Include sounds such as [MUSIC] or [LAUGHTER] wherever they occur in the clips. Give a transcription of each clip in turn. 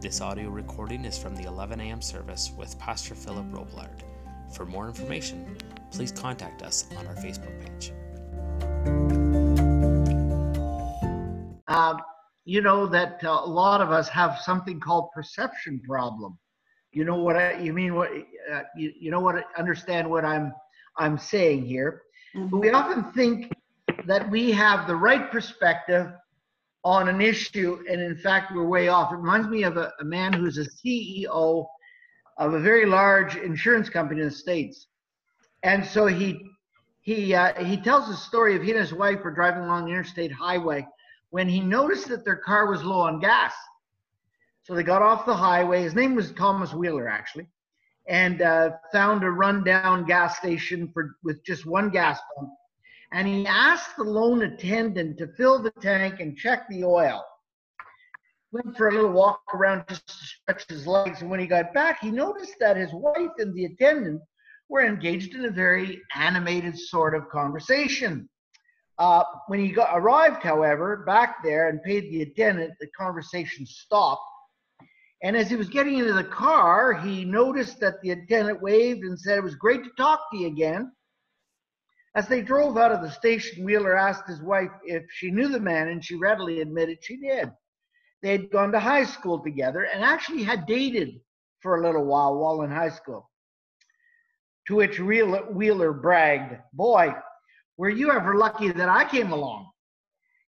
This audio recording is from the 11 a.m. service with Pastor Philip Roblard. For more information, please contact us on our Facebook page. Um, you know that uh, a lot of us have something called perception problem. You know what I, you mean? What uh, you, you know what? Understand what I'm I'm saying here? Mm-hmm. We often think that we have the right perspective on an issue, and in fact, we're way off. It reminds me of a, a man who's a CEO of a very large insurance company in the states, and so he he uh, he tells a story of he and his wife were driving along the interstate highway when he noticed that their car was low on gas. So they got off the highway. His name was Thomas Wheeler, actually, and uh, found a rundown gas station for with just one gas pump and he asked the lone attendant to fill the tank and check the oil. Went for a little walk around just to stretch his legs, and when he got back, he noticed that his wife and the attendant were engaged in a very animated sort of conversation. Uh, when he got, arrived, however, back there and paid the attendant, the conversation stopped. And as he was getting into the car, he noticed that the attendant waved and said, It was great to talk to you again. As they drove out of the station, Wheeler asked his wife if she knew the man, and she readily admitted she did. They had gone to high school together and actually had dated for a little while while in high school. To which Wheeler bragged, Boy, were you ever lucky that I came along?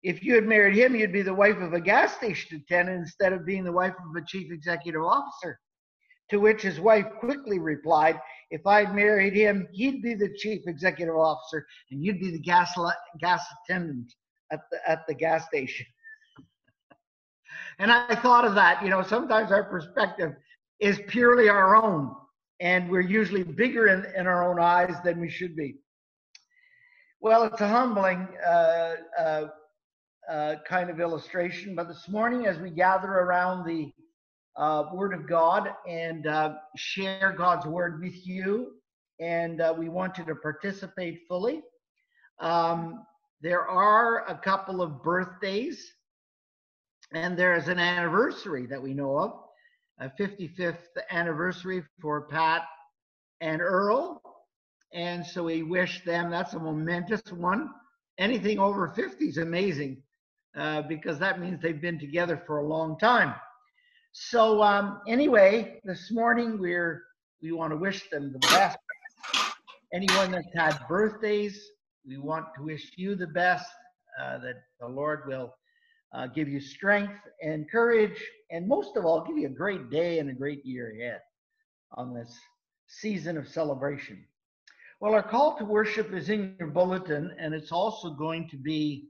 If you had married him, you'd be the wife of a gas station attendant instead of being the wife of a chief executive officer. To which his wife quickly replied, If I'd married him, he'd be the chief executive officer and you'd be the gas, gas attendant at the, at the gas station. and I thought of that. You know, sometimes our perspective is purely our own, and we're usually bigger in, in our own eyes than we should be. Well, it's a humbling uh, uh, uh, kind of illustration, but this morning, as we gather around the uh, Word of God and uh, share God's Word with you. And uh, we want you to participate fully. Um, there are a couple of birthdays, and there is an anniversary that we know of a 55th anniversary for Pat and Earl. And so we wish them, that's a momentous one. Anything over 50 is amazing uh, because that means they've been together for a long time. So um, anyway, this morning we're we want to wish them the best. Anyone that's had birthdays, we want to wish you the best. Uh, that the Lord will uh, give you strength and courage, and most of all, give you a great day and a great year ahead on this season of celebration. Well, our call to worship is in your bulletin, and it's also going to be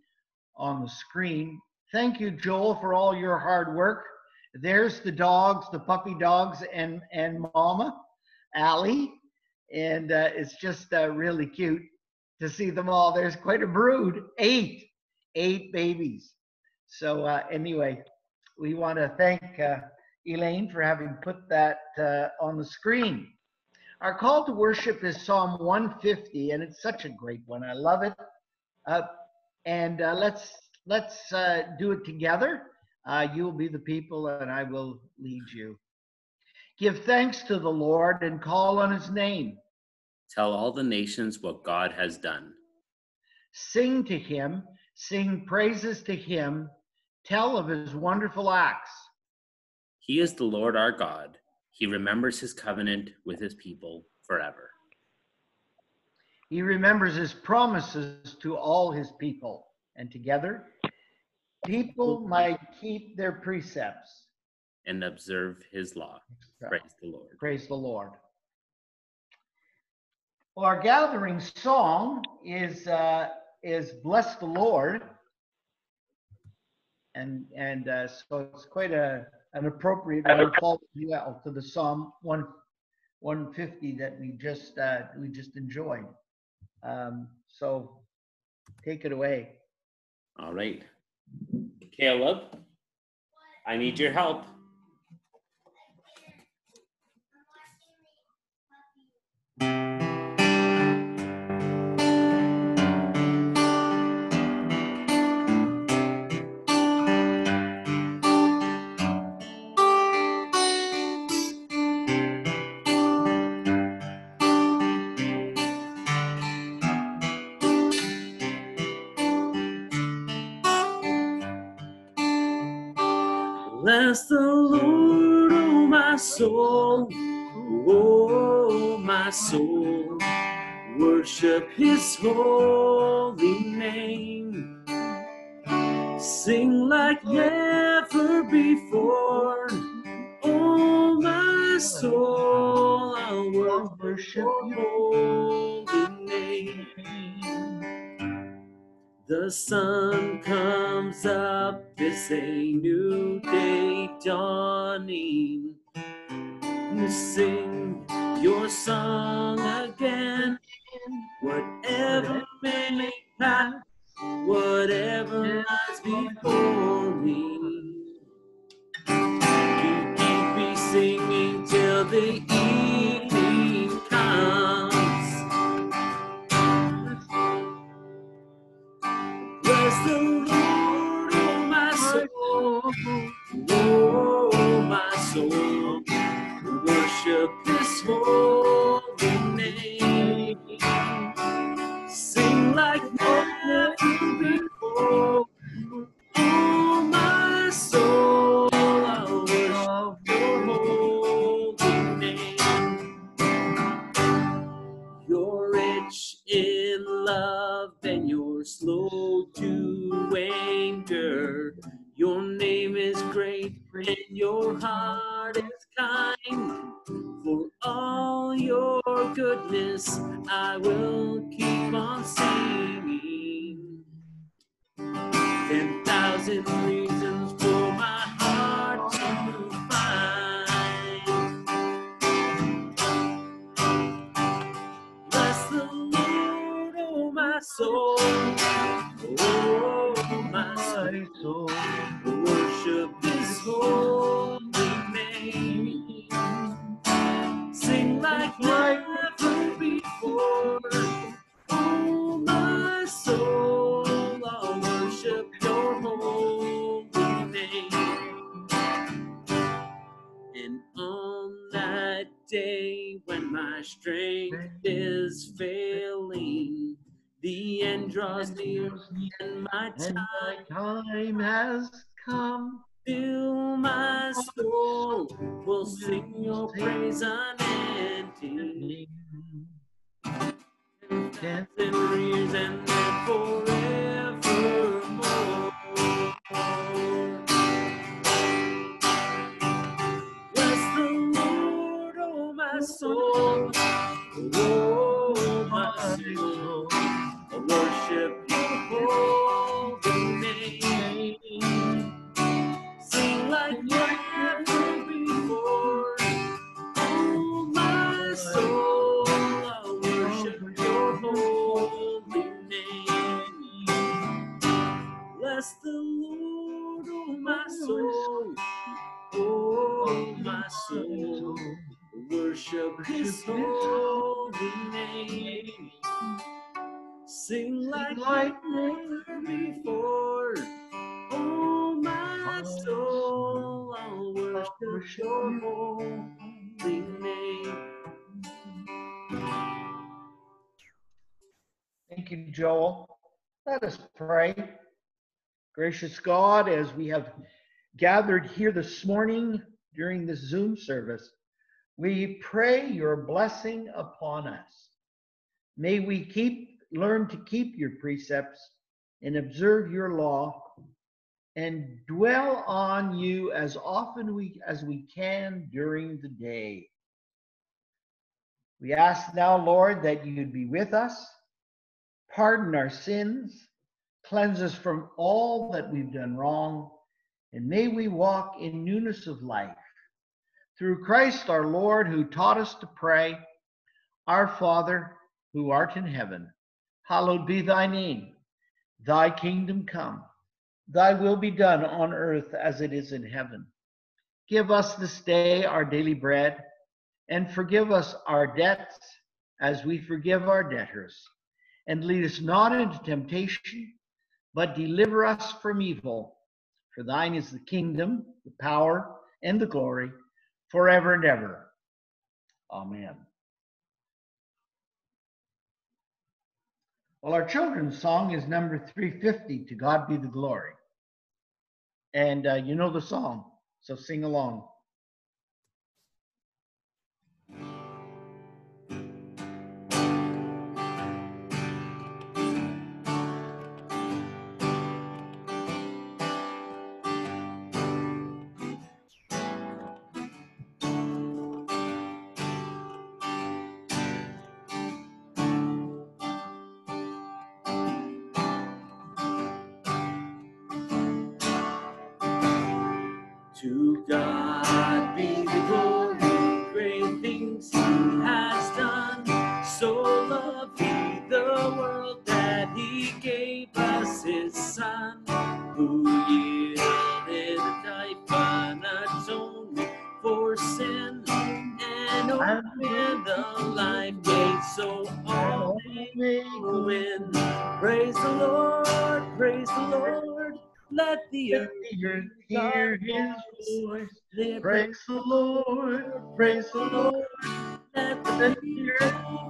on the screen. Thank you, Joel, for all your hard work. There's the dogs, the puppy dogs, and and Mama, Allie, and uh, it's just uh, really cute to see them all. There's quite a brood, eight, eight babies. So uh, anyway, we want to thank uh, Elaine for having put that uh, on the screen. Our call to worship is Psalm 150, and it's such a great one. I love it. Uh, and let's let's do it together. Uh, you will be the people, and I will lead you. Give thanks to the Lord and call on his name. Tell all the nations what God has done. Sing to him, sing praises to him, tell of his wonderful acts. He is the Lord our God. He remembers his covenant with his people forever. He remembers his promises to all his people, and together people might keep their precepts and observe his law. Praise the Lord. Praise the Lord. Well, our gathering song is uh, is "Bless the Lord," and and uh, so it's quite a an appropriate one well to the Psalm one 150 that we just uh, we just enjoyed. Um, so take it away. All right. Caleb, I need your help. Bless the Lord, oh my soul, oh my soul. Worship his holy name. Sing like never before, oh my soul. I'll worship your holy name. The sun comes up, it's a new day dawning. Sing your song again, whatever may pass, whatever lies before holy name. Sing like before, oh my soul. Worship Your holy name. You're rich in love and you're slow to anger. Your name is great and your heart will keep on singing. Ten thousand reasons end draws near and my And time my time has come. fill my soul will sing your praise unending. Ten And reason and forevermore. Bless the Lord, oh my soul, Thank you, Joel. Let us pray. Gracious God, as we have gathered here this morning during this Zoom service, we pray your blessing upon us. May we keep learn to keep your precepts and observe your law and dwell on you as often we as we can during the day. We ask now, Lord, that you'd be with us, pardon our sins, cleanse us from all that we've done wrong, and may we walk in newness of life through Christ our Lord, who taught us to pray, Our Father, who art in heaven, hallowed be thy name. Thy kingdom come, thy will be done on earth as it is in heaven. Give us this day our daily bread, and forgive us our debts as we forgive our debtors. And lead us not into temptation, but deliver us from evil. For thine is the kingdom, the power, and the glory forever and ever. Amen. Well, our children's song is number 350, To God Be the Glory. And uh, you know the song, so sing along. Praise the Lord. Praise the Lord. Let the people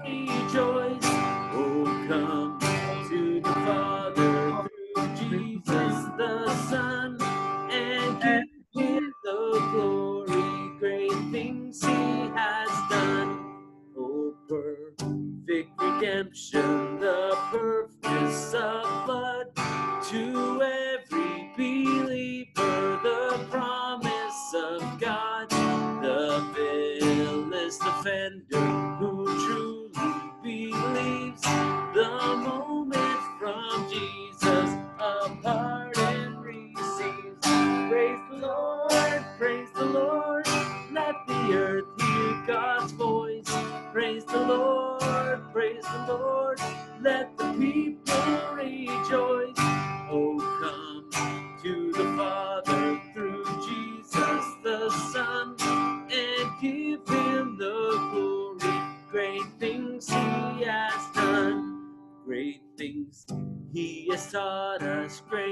defender taught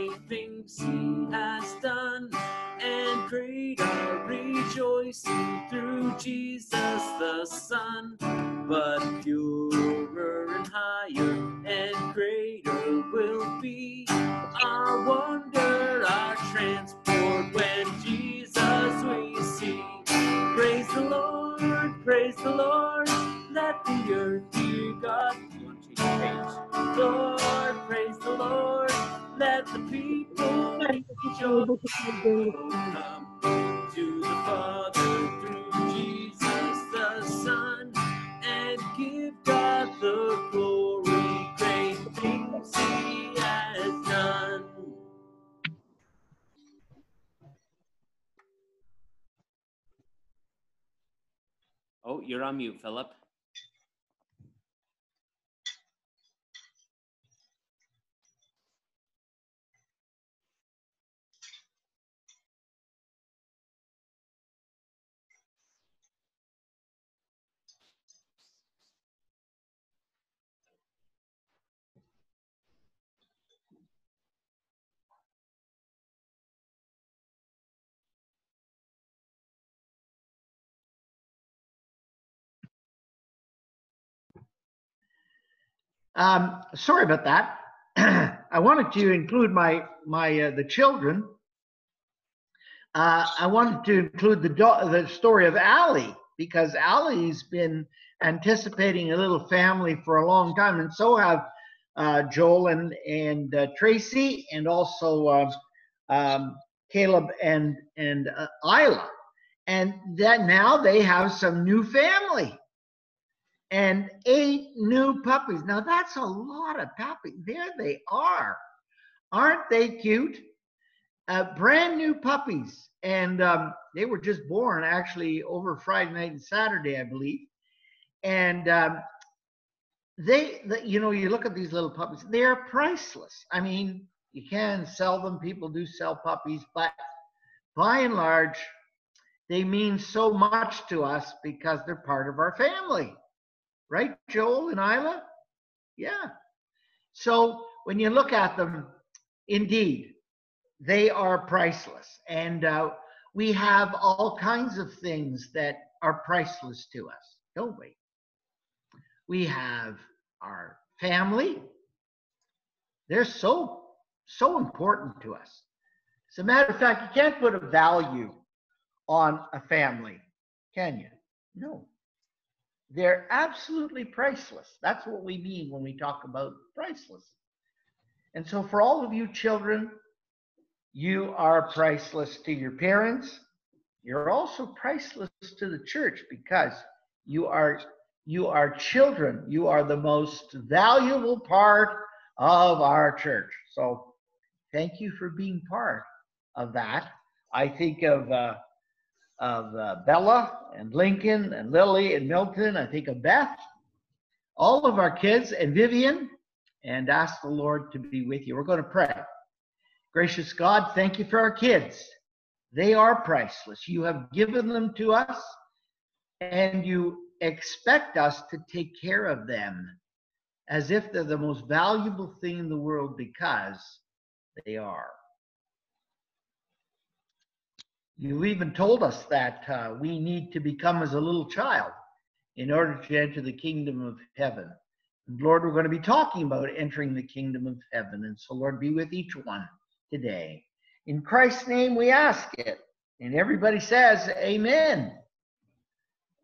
you're on mute, Philip. Um, sorry about that. [CLEARS THROAT] I wanted to include my my uh, the children. Uh, I wanted to include the do- the story of Allie because Allie's been anticipating a little family for a long time, and so have uh, Joel and and uh, Tracy, and also uh, um, Caleb and and uh, Isla, and that now they have some new family and eight new puppies. Now that's a lot of puppies. There they are. Aren't they cute? uh, brand new puppies, and um, they were just born actually over Friday night and Saturday, I believe. And um, they, the, you know, you look at these little puppies; they are priceless. I mean, you can sell them; people do sell puppies, but by and large, they mean so much to us because they're part of our family, right, Joel and Isla? Yeah. So when you look at them, indeed, they are priceless. And uh, we have all kinds of things that are priceless to us, don't we? We have our family. They're so, so important to us. As a matter of fact, you can't put a value on a family, can you? No. They're absolutely priceless. That's what we mean when we talk about priceless. And so, for all of you children, you are priceless to your parents. You're also priceless to the church because you are you are children. You are the most valuable part of our church. So, thank you for being part of that. I think of uh, of uh, Bella and Lincoln and Lily and Milton. I think of Beth, all of our kids and Vivian, and ask the Lord to be with you. We're going to pray. Gracious God, thank you for our kids. They are priceless. You have given them to us, and you expect us to take care of them as if they're the most valuable thing in the world because they are. You even told us that uh, we need to become as a little child in order to enter the kingdom of heaven. And Lord, we're going to be talking about entering the kingdom of heaven. And so, Lord, be with each one today. In Christ's name, we ask it. And everybody says, Amen.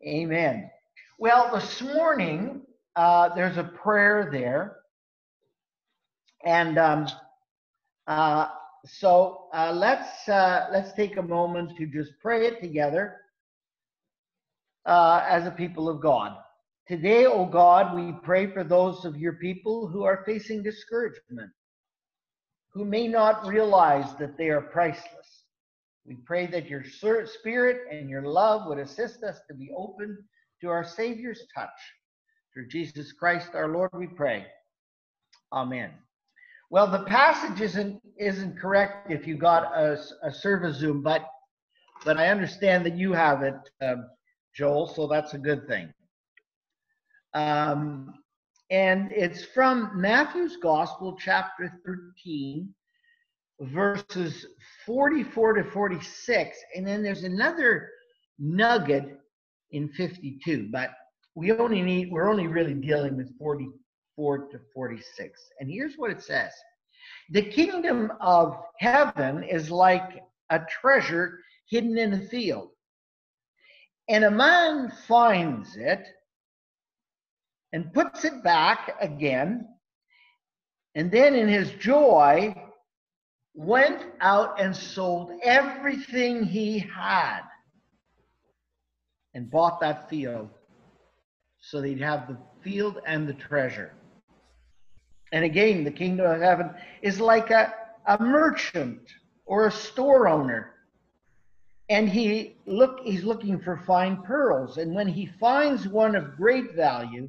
Amen. Well, this morning, uh, there's a prayer there. And um, uh, so uh, let's uh, let's take a moment to just pray it together uh, as a people of God. Today, O oh God, we pray for those of your people who are facing discouragement, who may not realize that they are priceless. We pray that your spirit and your love would assist us to be open to our Savior's touch. Through Jesus Christ our Lord, we pray. Amen. Well, the passage isn't isn't correct if you got a, a service Zoom, but but I understand that you have it, um, Joel, so that's a good thing. Um, and it's from Matthew's Gospel, chapter 13, verses 44 to 46. And then there's another nugget in 52, but we only need, we're only really dealing with 40, 4 to 46. And here's what it says The kingdom of heaven is like a treasure hidden in a field. And a man finds it and puts it back again. And then in his joy, went out and sold everything he had and bought that field so they'd have the field and the treasure. And again, the kingdom of heaven is like a, a merchant or a store owner. And he look he's looking for fine pearls. And when he finds one of great value,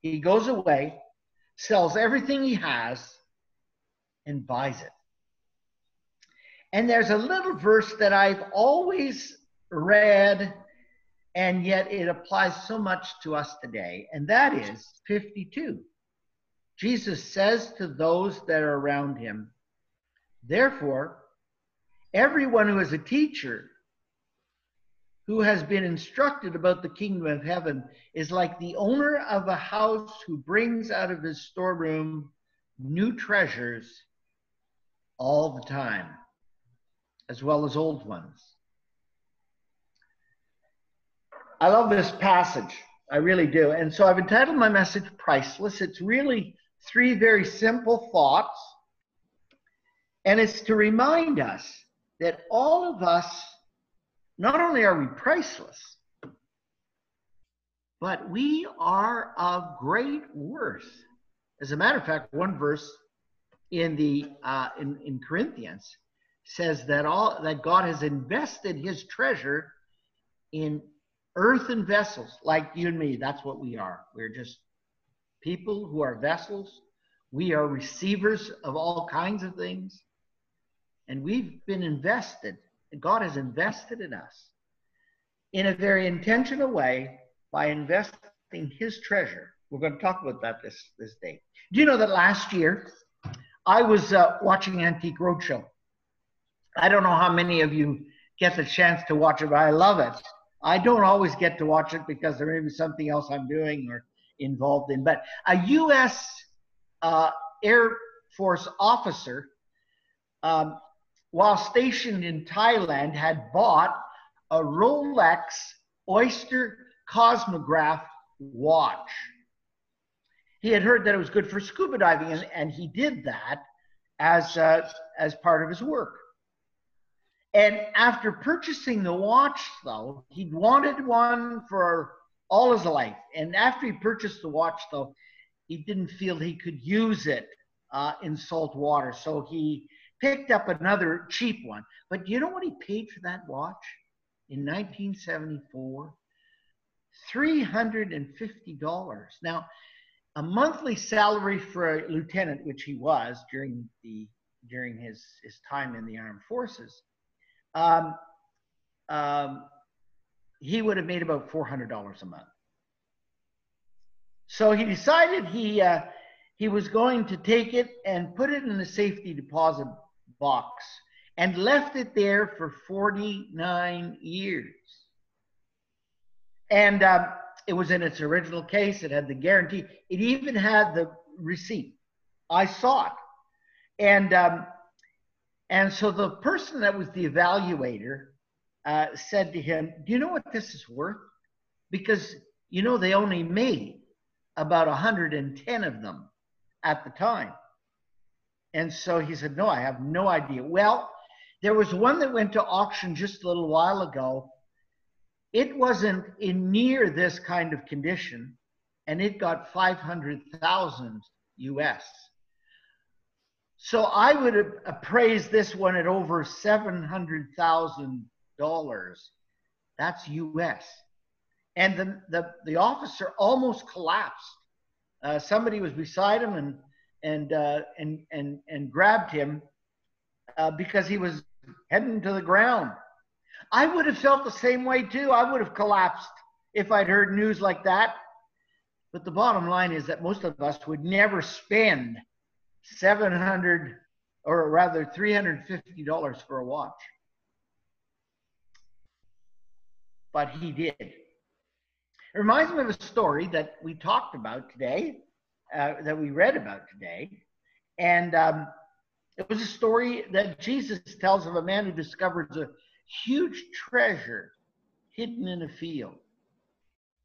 he goes away, sells everything he has, and buys it. And there's a little verse that I've always read, and yet it applies so much to us today, and that is 52. Jesus says to those that are around him, Therefore, everyone who is a teacher, who has been instructed about the kingdom of heaven, is like the owner of a house who brings out of his storeroom new treasures all the time, as well as old ones. I love this passage. I really do. And so I've entitled my message Priceless. It's really three very simple thoughts. And it's to remind us that all of us, not only are we priceless, but we are of great worth. As a matter of fact, one verse in the uh, in, in Corinthians says that all that God has invested his treasure in earthen vessels like you and me. That's what we are. We're just people who are vessels. We are receivers of all kinds of things. And we've been invested. God has invested in us in a very intentional way by investing his treasure. We're going to talk about that this, this day. Do you know that last year I was uh, watching Antique Roadshow? I don't know how many of you get the chance to watch it, but I love it. I don't always get to watch it because there may be something else I'm doing or involved in. But a U.S. Uh, Air Force officer, um, while stationed in Thailand, had bought a Rolex Oyster Cosmograph watch. He had heard that it was good for scuba diving, and, and he did that as, uh, as part of his work. And after purchasing the watch, though, he wanted one for all his life. And after he purchased the watch, though, he didn't feel he could use it uh, in salt water. So he picked up another cheap one. But you know what he paid for that watch in 1974? $350. Now, a monthly salary for a lieutenant, which he was during the during his, his time in the armed forces, um, um, he would have made about $400 a month. So he decided he, uh, he was going to take it and put it in the safety deposit box and left it there for 49 years. And um, it was in its original case, it had the guarantee, it even had the receipt. I saw it. And um, and so the person that was the evaluator uh, said to him, Do you know what this is worth? Because, you know, they only made about 110 of them at the time. And so he said, No, I have no idea. Well, there was one that went to auction just a little while ago. It wasn't in near this kind of condition, and it got 500,000 US. So I would appraise this one at over $700,000. That's US. And the, the, the officer almost collapsed. Uh, somebody was beside him and, and, uh, and, and, and grabbed him uh, because he was heading to the ground. I would have felt the same way too. I would have collapsed if I'd heard news like that. But the bottom line is that most of us would never spend 700 or rather $350 for a watch. But he did. It reminds me of a story that we talked about today, uh, that we read about today. And um, it was a story that Jesus tells of a man who discovers a huge treasure hidden in a field.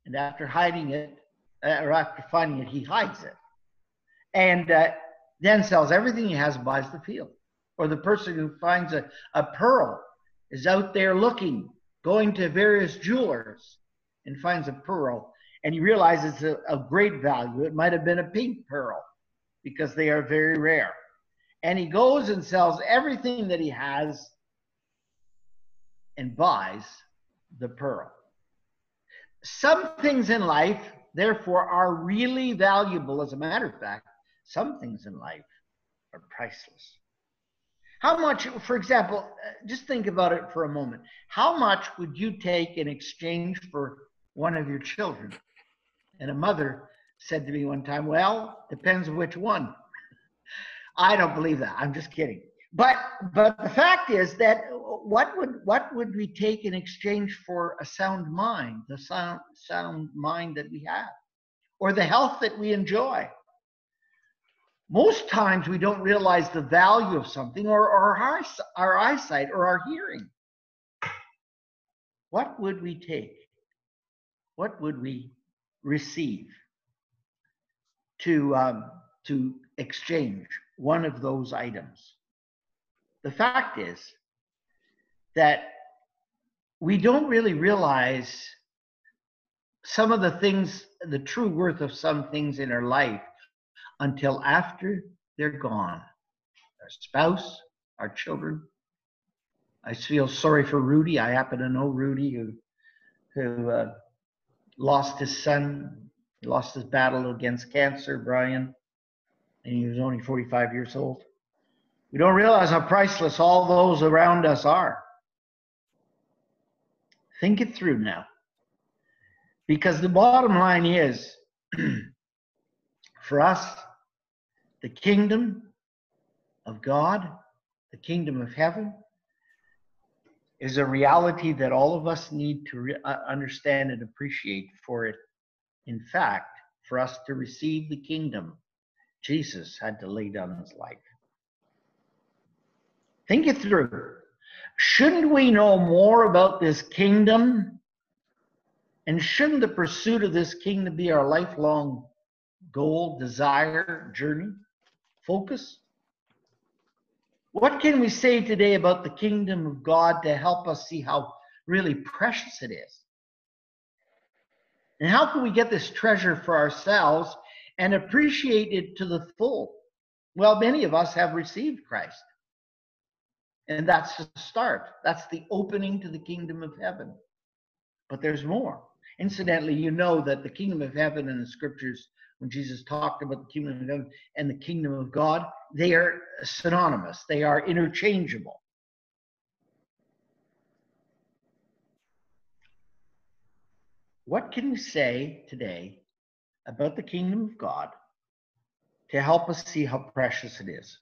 And after hiding it, uh, or after finding it, he hides it. And uh, then sells everything he has and buys the field. Or the person who finds a, a pearl is out there looking, going to various jewelers and finds a pearl and he realizes it's a, a great value. It might have been a pink pearl because they are very rare. And he goes and sells everything that he has and buys the pearl. Some things in life, therefore, are really valuable. As a matter of fact, some things in life are priceless. How much, for example, uh, just think about it for a moment. How much would you take in exchange for one of your children? And a mother said to me one time, Well, depends which one. [LAUGHS] I don't believe that. I'm just kidding. But but the fact is that what would what would we take in exchange for a sound mind, the sound sound mind that we have, or the health that we enjoy? Most times we don't realize the value of something or, or our, our eyesight or our hearing. What would we take? What would we receive to, um, to exchange one of those items? The fact is that we don't really realize some of the things, the true worth of some things in our life until after they're gone. Our spouse, our children, I feel sorry for Rudy. I happen to know Rudy, who who uh, lost his son, he lost his battle against cancer, Brian, and he was only 45 years old. We don't realize how priceless all those around us are. Think it through now. Because the bottom line is [CLEARS THROAT] for us, the kingdom of God, the kingdom of heaven, is a reality that all of us need to re- uh, understand and appreciate for it. In fact, for us to receive the kingdom, Jesus had to lay down his life. Think it through. Shouldn't we know more about this kingdom? And shouldn't the pursuit of this kingdom be our lifelong goal, desire, journey, focus? What can we say today about the kingdom of God to help us see how really precious it is? And how can we get this treasure for ourselves and appreciate it to the full? Well, many of us have received Christ. And that's the start. That's the opening to the kingdom of heaven. But there's more. Incidentally, you know that the kingdom of heaven in the scriptures, when Jesus talked about the kingdom of heaven and the kingdom of God, they are synonymous, they are interchangeable. What can we say today about the kingdom of God to help us see how precious it is?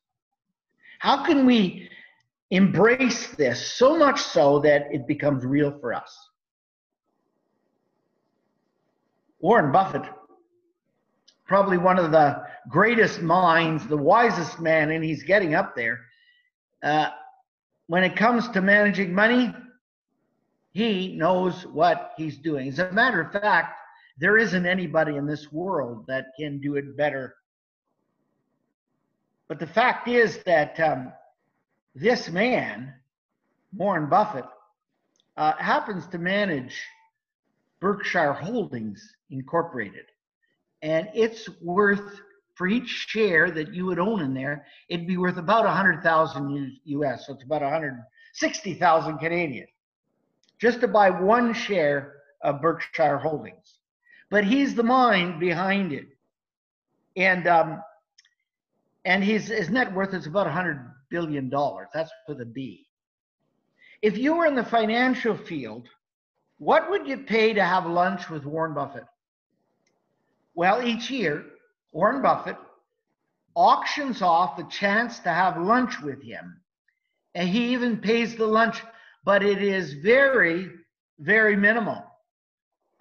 How can we embrace this so much so that it becomes real for us? Warren Buffett, probably one of the greatest minds, the wisest man, and he's getting up there. Uh, when it comes to managing money, he knows what he's doing. As a matter of fact, there isn't anybody in this world that can do it better. But the fact is that um, this man, Warren Buffett, uh, happens to manage Berkshire Holdings Incorporated. And it's worth, for each share that you would own in there, it'd be worth about 100,000 US. So it's about 160,000 Canadian just to buy one share of Berkshire Holdings. But he's the mind behind it. And um, and his, his net worth is about 100 billion dollars. That's with a B. If you were in the financial field, what would you pay to have lunch with Warren Buffett? Well, each year, Warren Buffett auctions off the chance to have lunch with him. And he even pays the lunch, but it is very, very minimal.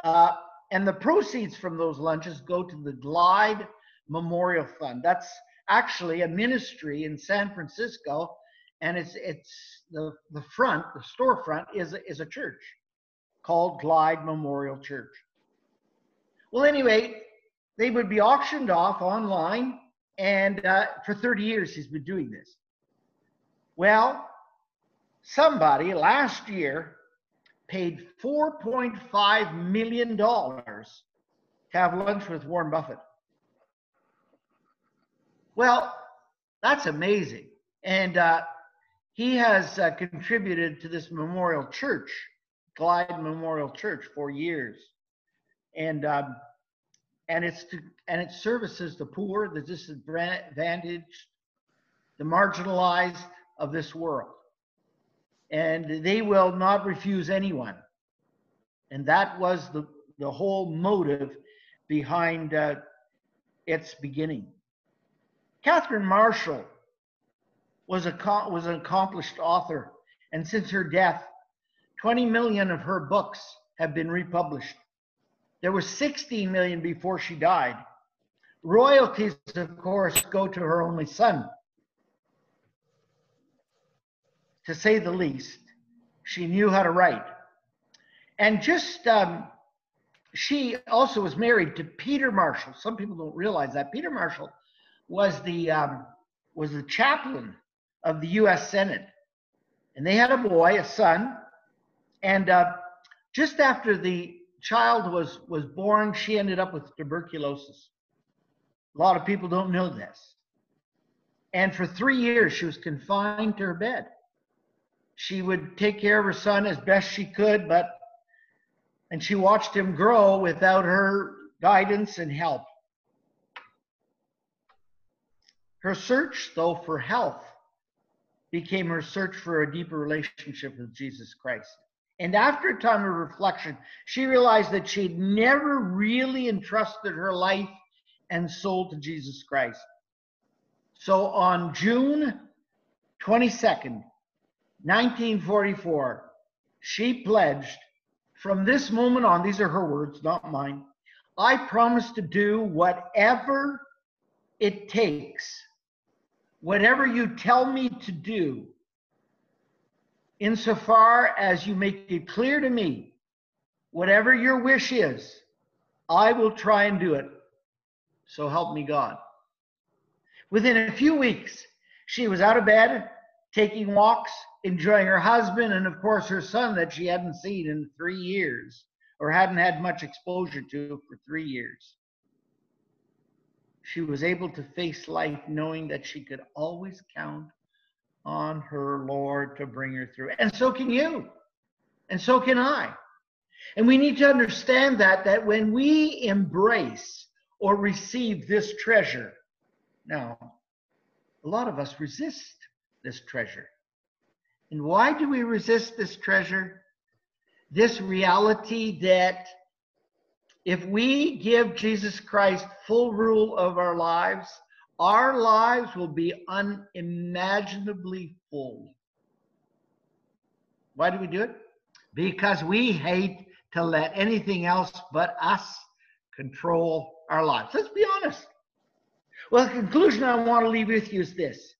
Uh, and the proceeds from those lunches go to the Glide Memorial Fund. That's actually a ministry in San Francisco, and it's it's the the front, the storefront is is a church called Glide Memorial Church. Well, anyway, they would be auctioned off online, and uh, for 30 years he's been doing this. Well, somebody last year paid 4.5 million dollars to have lunch with Warren Buffett. Well, that's amazing. And uh, he has uh, contributed to this memorial church, Glide Memorial Church, for years. And um, and it's to, and it services the poor, the disadvantaged, the marginalized of this world. And they will not refuse anyone. And that was the, the whole motive behind uh, its beginning. Catherine Marshall was, a, was an accomplished author, and since her death, 20 million of her books have been republished. There was 16 million before she died. Royalties, of course, go to her only son. To say the least, she knew how to write. And just, um, she also was married to Peter Marshall. Some people don't realize that. Peter Marshall was the um, was the chaplain of the U.S. Senate, and they had a boy, a son, and uh, just after the child was was born, she ended up with tuberculosis. A lot of people don't know this, and for three years she was confined to her bed. She would take care of her son as best she could, but and she watched him grow without her guidance and help. Her search, though, for health became her search for a deeper relationship with Jesus Christ. And after a time of reflection, she realized that she'd never really entrusted her life and soul to Jesus Christ. So on June 22nd, 1944, she pledged from this moment on, these are her words, not mine, I promise to do whatever it takes, whatever you tell me to do, insofar as you make it clear to me, whatever your wish is, I will try and do it. So help me God. Within a few weeks, she was out of bed, taking walks, enjoying her husband, and of course her son that she hadn't seen in three years or hadn't had much exposure to for three years. She was able to face life knowing that she could always count on her Lord to bring her through. And so can you. And so can I. And we need to understand that that when we embrace or receive this treasure, now a lot of us resist this treasure. And why do we resist this treasure? This reality that if we give Jesus Christ full rule of our lives, our lives will be unimaginably full. Why do we do it? Because we hate to let anything else but us control our lives. Let's be honest. Well, the conclusion I want to leave with you is this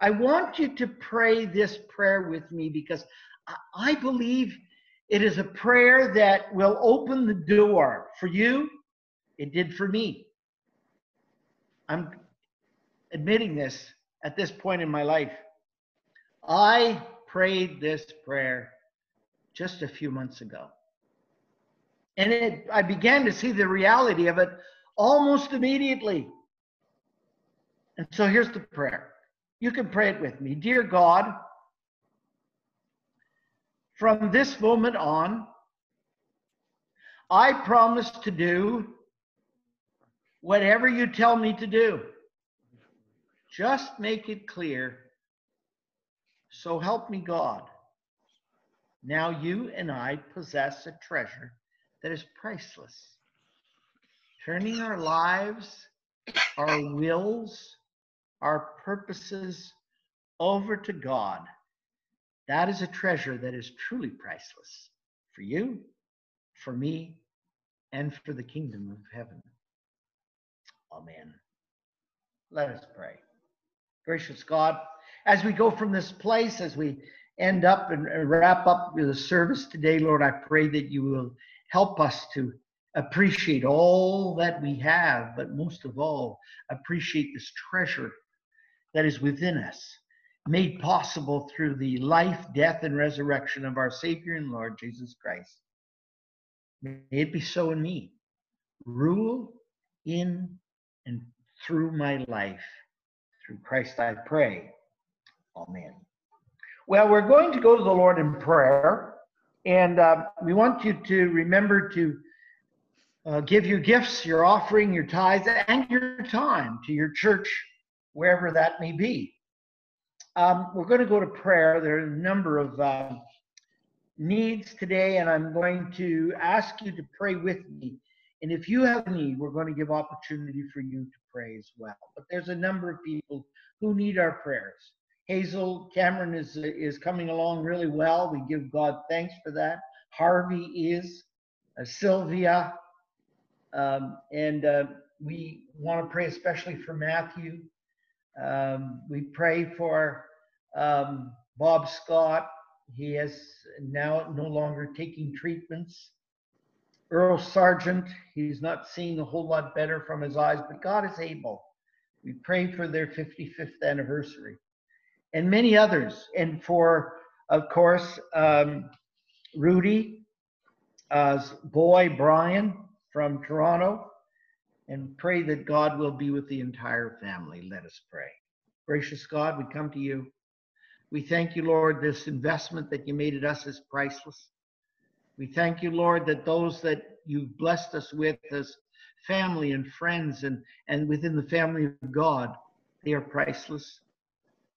I want you to pray this prayer with me because I believe it is a prayer that will open the door for you. It did for me. I'm admitting this at this point in my life. I prayed this prayer just a few months ago. And it, I began to see the reality of it almost immediately. And so here's the prayer. You can pray it with me. Dear God, from this moment on, I promise to do whatever you tell me to do. Just make it clear. So help me God. Now you and I possess a treasure that is priceless. Turning our lives, our wills, our purposes over to God. That is a treasure that is truly priceless for you, for me, and for the kingdom of heaven. Amen. Let us pray. Gracious God, as we go from this place, as we end up and wrap up the service today, Lord, I pray that you will help us to appreciate all that we have, but most of all, appreciate this treasure that is within us, made possible through the life, death, and resurrection of our Savior and Lord Jesus Christ. May it be so in me. Rule in and through my life. Through Christ I pray. Amen. Well, we're going to go to the Lord in prayer, and uh, we want you to remember to uh, give your gifts, your offering, your tithes, and your time to your church wherever that may be. Um, we're going to go to prayer. There are a number of uh, needs today, and I'm going to ask you to pray with me. And if you have need, we're going to give opportunity for you to pray as well. But there's a number of people who need our prayers. Hazel Cameron is is coming along really well. We give God thanks for that. Harvey is, uh, Sylvia, um, and uh, we want to pray especially for Matthew um, we pray for um, Bob Scott. He is now no longer taking treatments. Earl Sargent, he's not seeing a whole lot better from his eyes, but God is able. We pray for their 55th anniversary and many others. And for, of course, um, Rudy, uh, boy Brian from Toronto, and pray that God will be with the entire family. Let us pray. Gracious God, we come to you We thank you, Lord, this investment that you made at us is priceless. We thank you, Lord, that those that you've blessed us with as family and friends and, and within the family of God, they are priceless.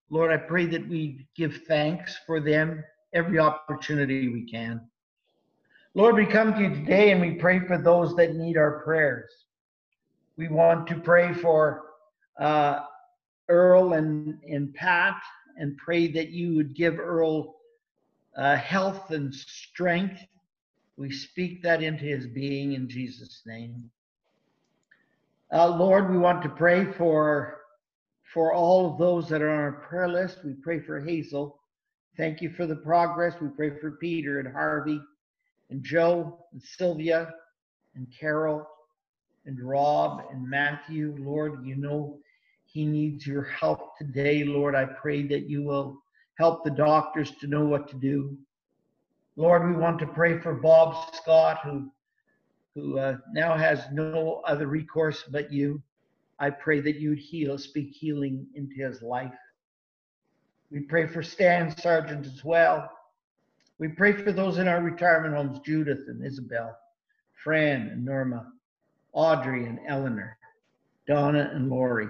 Lord, I pray that we give thanks for them every opportunity we can. Lord, we come to you today and we pray for those that need our prayers. We want to pray for uh, Earl and, and Pat and pray that you would give Earl uh, health and strength. We speak that into his being in Jesus' name. Uh, Lord, we want to pray for for all of those that are on our prayer list. We pray for Hazel. Thank you for the progress. We pray for Peter and Harvey and Joe and Sylvia and Carol and Rob and Matthew. Lord, you know he needs your help today. Lord, I pray that you will help the doctors to know what to do. Lord, we want to pray for Bob Scott, who who uh, now has no other recourse but you. I pray that you'd heal, speak healing into his life. We pray for Stan Sargent as well. We pray for those in our retirement homes, Judith and Isabel, Fran and Norma, Audrey and Eleanor, Donna and Lori.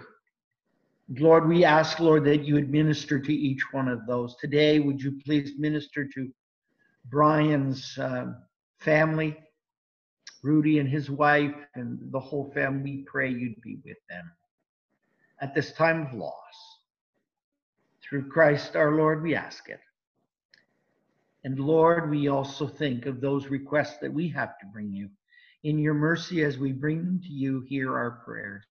Lord, we ask, Lord, that you would minister to each one of those. Today, would you please minister to Brian's um, family, Rudy and his wife, and the whole family? We pray you'd be with them at this time of loss. Through Christ our Lord, we ask it. And Lord, we also think of those requests that we have to bring you. In your mercy, as we bring them to you, hear our prayers.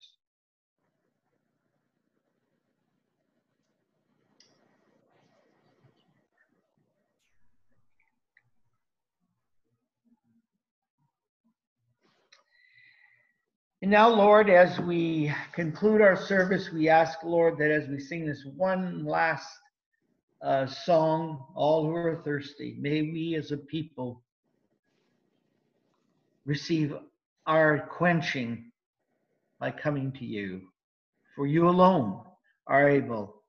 And now, Lord, as we conclude our service, we ask, Lord, that as we sing this one last uh, song, All Who Are Thirsty, may we as a people receive our quenching by coming to you. For you alone are able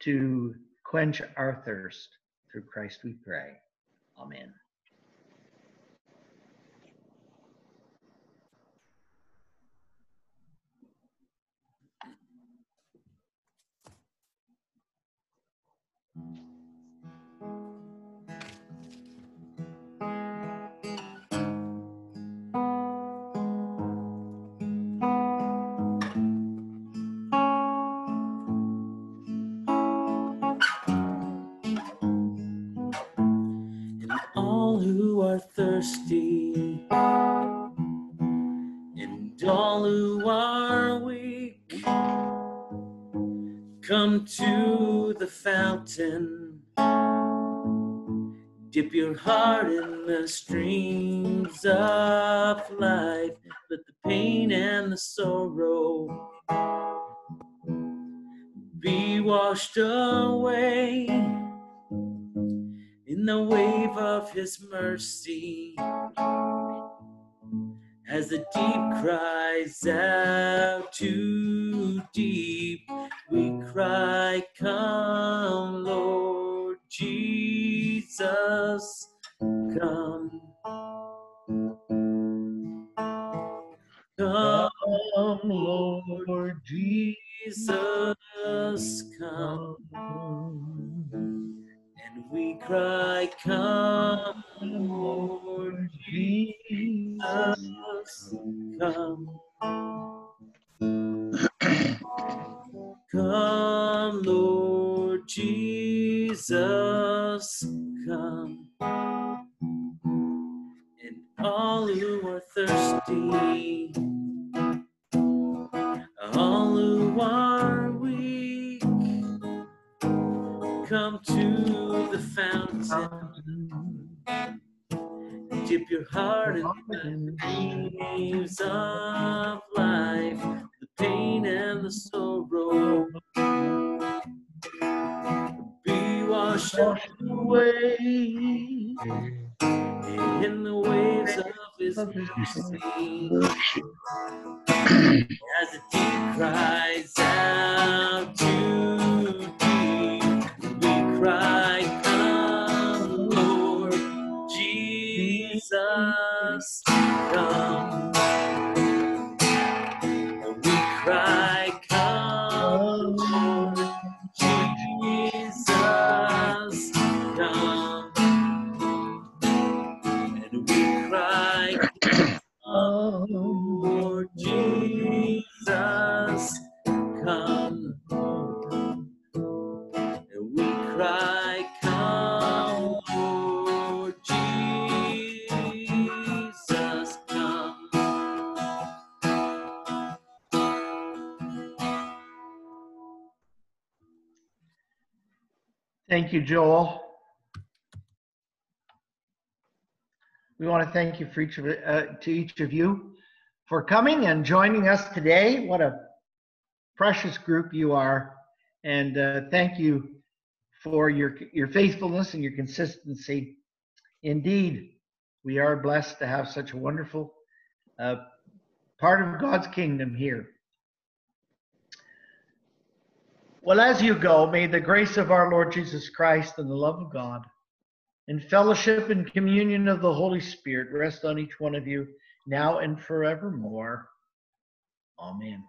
to quench our thirst. Through Christ we pray. Amen. Come to the fountain. Dip your heart in the streams of life. Let the pain and the sorrow be washed away in the wave of his mercy. As the deep cries out to deep, we cry, Come, Lord Jesus, come. Come, Lord Jesus, come. And we cry, Come, Lord Jesus, come. Come, Lord Jesus, come. And all who are thirsty, all who are weak, come to the fountain. Dip your heart in the waves of life, the pain and the sorrow. Be washed away in the waves of His mercy. As the deep cries out Joel. We want to thank you for each of uh, to each of you for coming and joining us today. What a precious group you are, and uh, thank you for your your faithfulness and your consistency. Indeed, we are blessed to have such a wonderful uh, part of God's kingdom here. Well, as you go, may the grace of our Lord Jesus Christ and the love of God and fellowship and communion of the Holy Spirit rest on each one of you now and forevermore. Amen.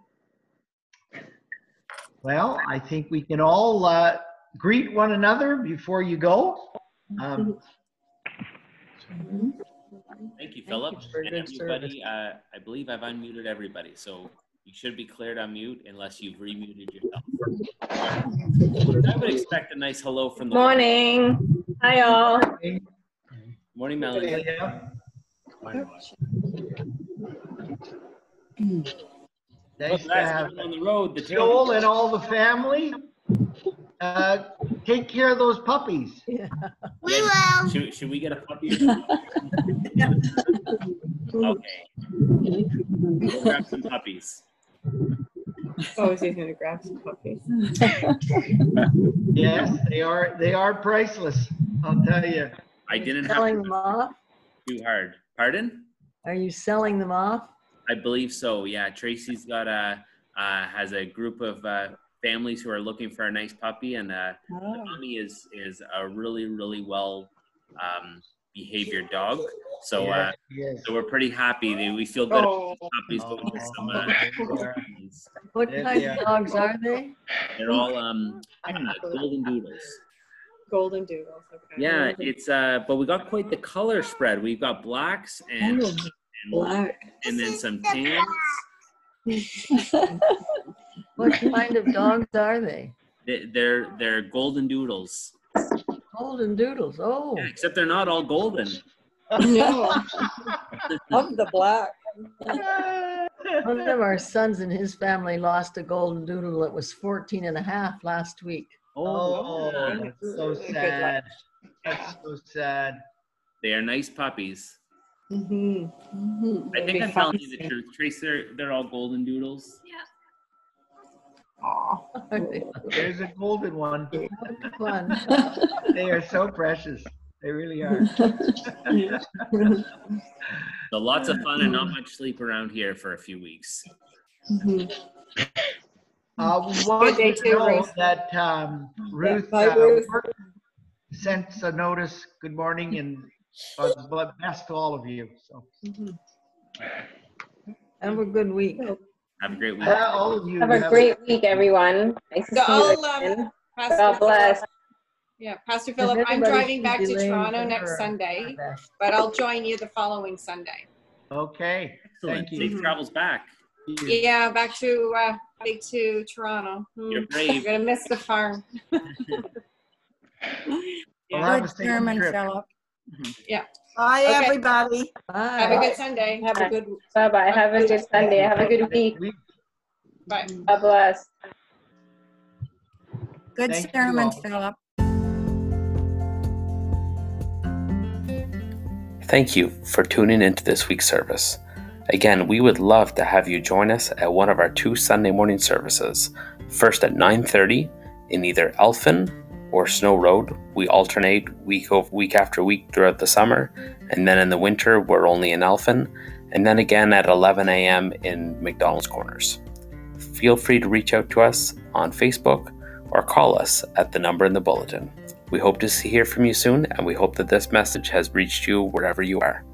Well, I think we can all uh, greet one another before you go. Um, Thank you, Philip. Thank you for and good everybody, uh, I believe I've unmuted everybody, so you should be cleared on mute unless you've remuted yourself. [LAUGHS] I would expect a nice hello from the Morning. Hi, all. morning, Melanie. yeah, Well, nice to guys, have on the road. The Joel and all the family. Uh, take care of those puppies. We will. Should, should we get a puppy? [LAUGHS] okay. We'll grab some puppies. Oh, is he gonna grab some puppies? [LAUGHS] Yes, they are. They are priceless. I'll tell you. I didn't have Selling to them off? too hard. Pardon? Are you selling them off? I believe so. Yeah, Tracy's got a uh, has a group of uh, families who are looking for a nice puppy, and uh, the Oh. mummy is is a really really well um, behaviored dog. So uh, Yes, yes. so we're pretty happy. that We feel good Oh, about puppies, but we some. Uh, Oh, What kind yeah. of dogs are they? they're all um, uh, golden doodles. golden doodles. Okay. Yeah, it's uh, but we got quite the color spread. We've got blacks and Oh, and, Black. and then some tans. [LAUGHS] What kind of dogs are they? They- They're they're golden doodles. Golden doodles. Oh, Yeah, except they're not all golden. No. [LAUGHS] Of the black. one of our sons and his family lost a golden doodle that was 14 and a half last week. Oh, yeah. that's so sad. That's so sad. They are nice puppies. Mm-hmm. I think I'm telling you the truth. Trace, they're, they're all golden doodles. Aw. [LAUGHS] There's a golden one. Fun. [LAUGHS] They are so precious. They really are. [LAUGHS] So lots of fun and not much sleep around here for a few weeks. Mhm. Uh, we want day to too, Ruth. that um, Ruth bye, uh, Ruth. work- sent a notice. Good morning and uh, best to all of you. So Mhm. Have a good week. Have a great week. yeah, all of you Have a great week, everyone. Nice to So see you um, again. God bless. Yeah, Pastor Philip, I'm driving back to Toronto next Sunday, but I'll join you the following Sunday. Okay. Excellent. Thank you. Safe travels back. Yeah, back to, uh, back to Toronto. Hmm, You're I'm brave. gonna miss the farm. Well, [LAUGHS] Yeah. Good safe German, trip. Philip. Yeah. Bye, Okay. everybody. Have a Bye. good Sunday. Have a good, Bye bye. Have a good Sunday. Have a good week. bye. God bless. Good Thank sermon. Philip. Thank you for tuning into this week's service. Again, we would love to have you join us at one of our two Sunday morning services. First at 9:30 in either Elphin or Snow Road. We alternate week over week after week throughout the summer, and then in the winter we're only in Elphin, and then again at 11 a.m. in McDonald's Corners. Feel free to reach out to us on Facebook or call us at the number in the bulletin. We hope to hear from you soon, and we hope that this message has reached you wherever you are.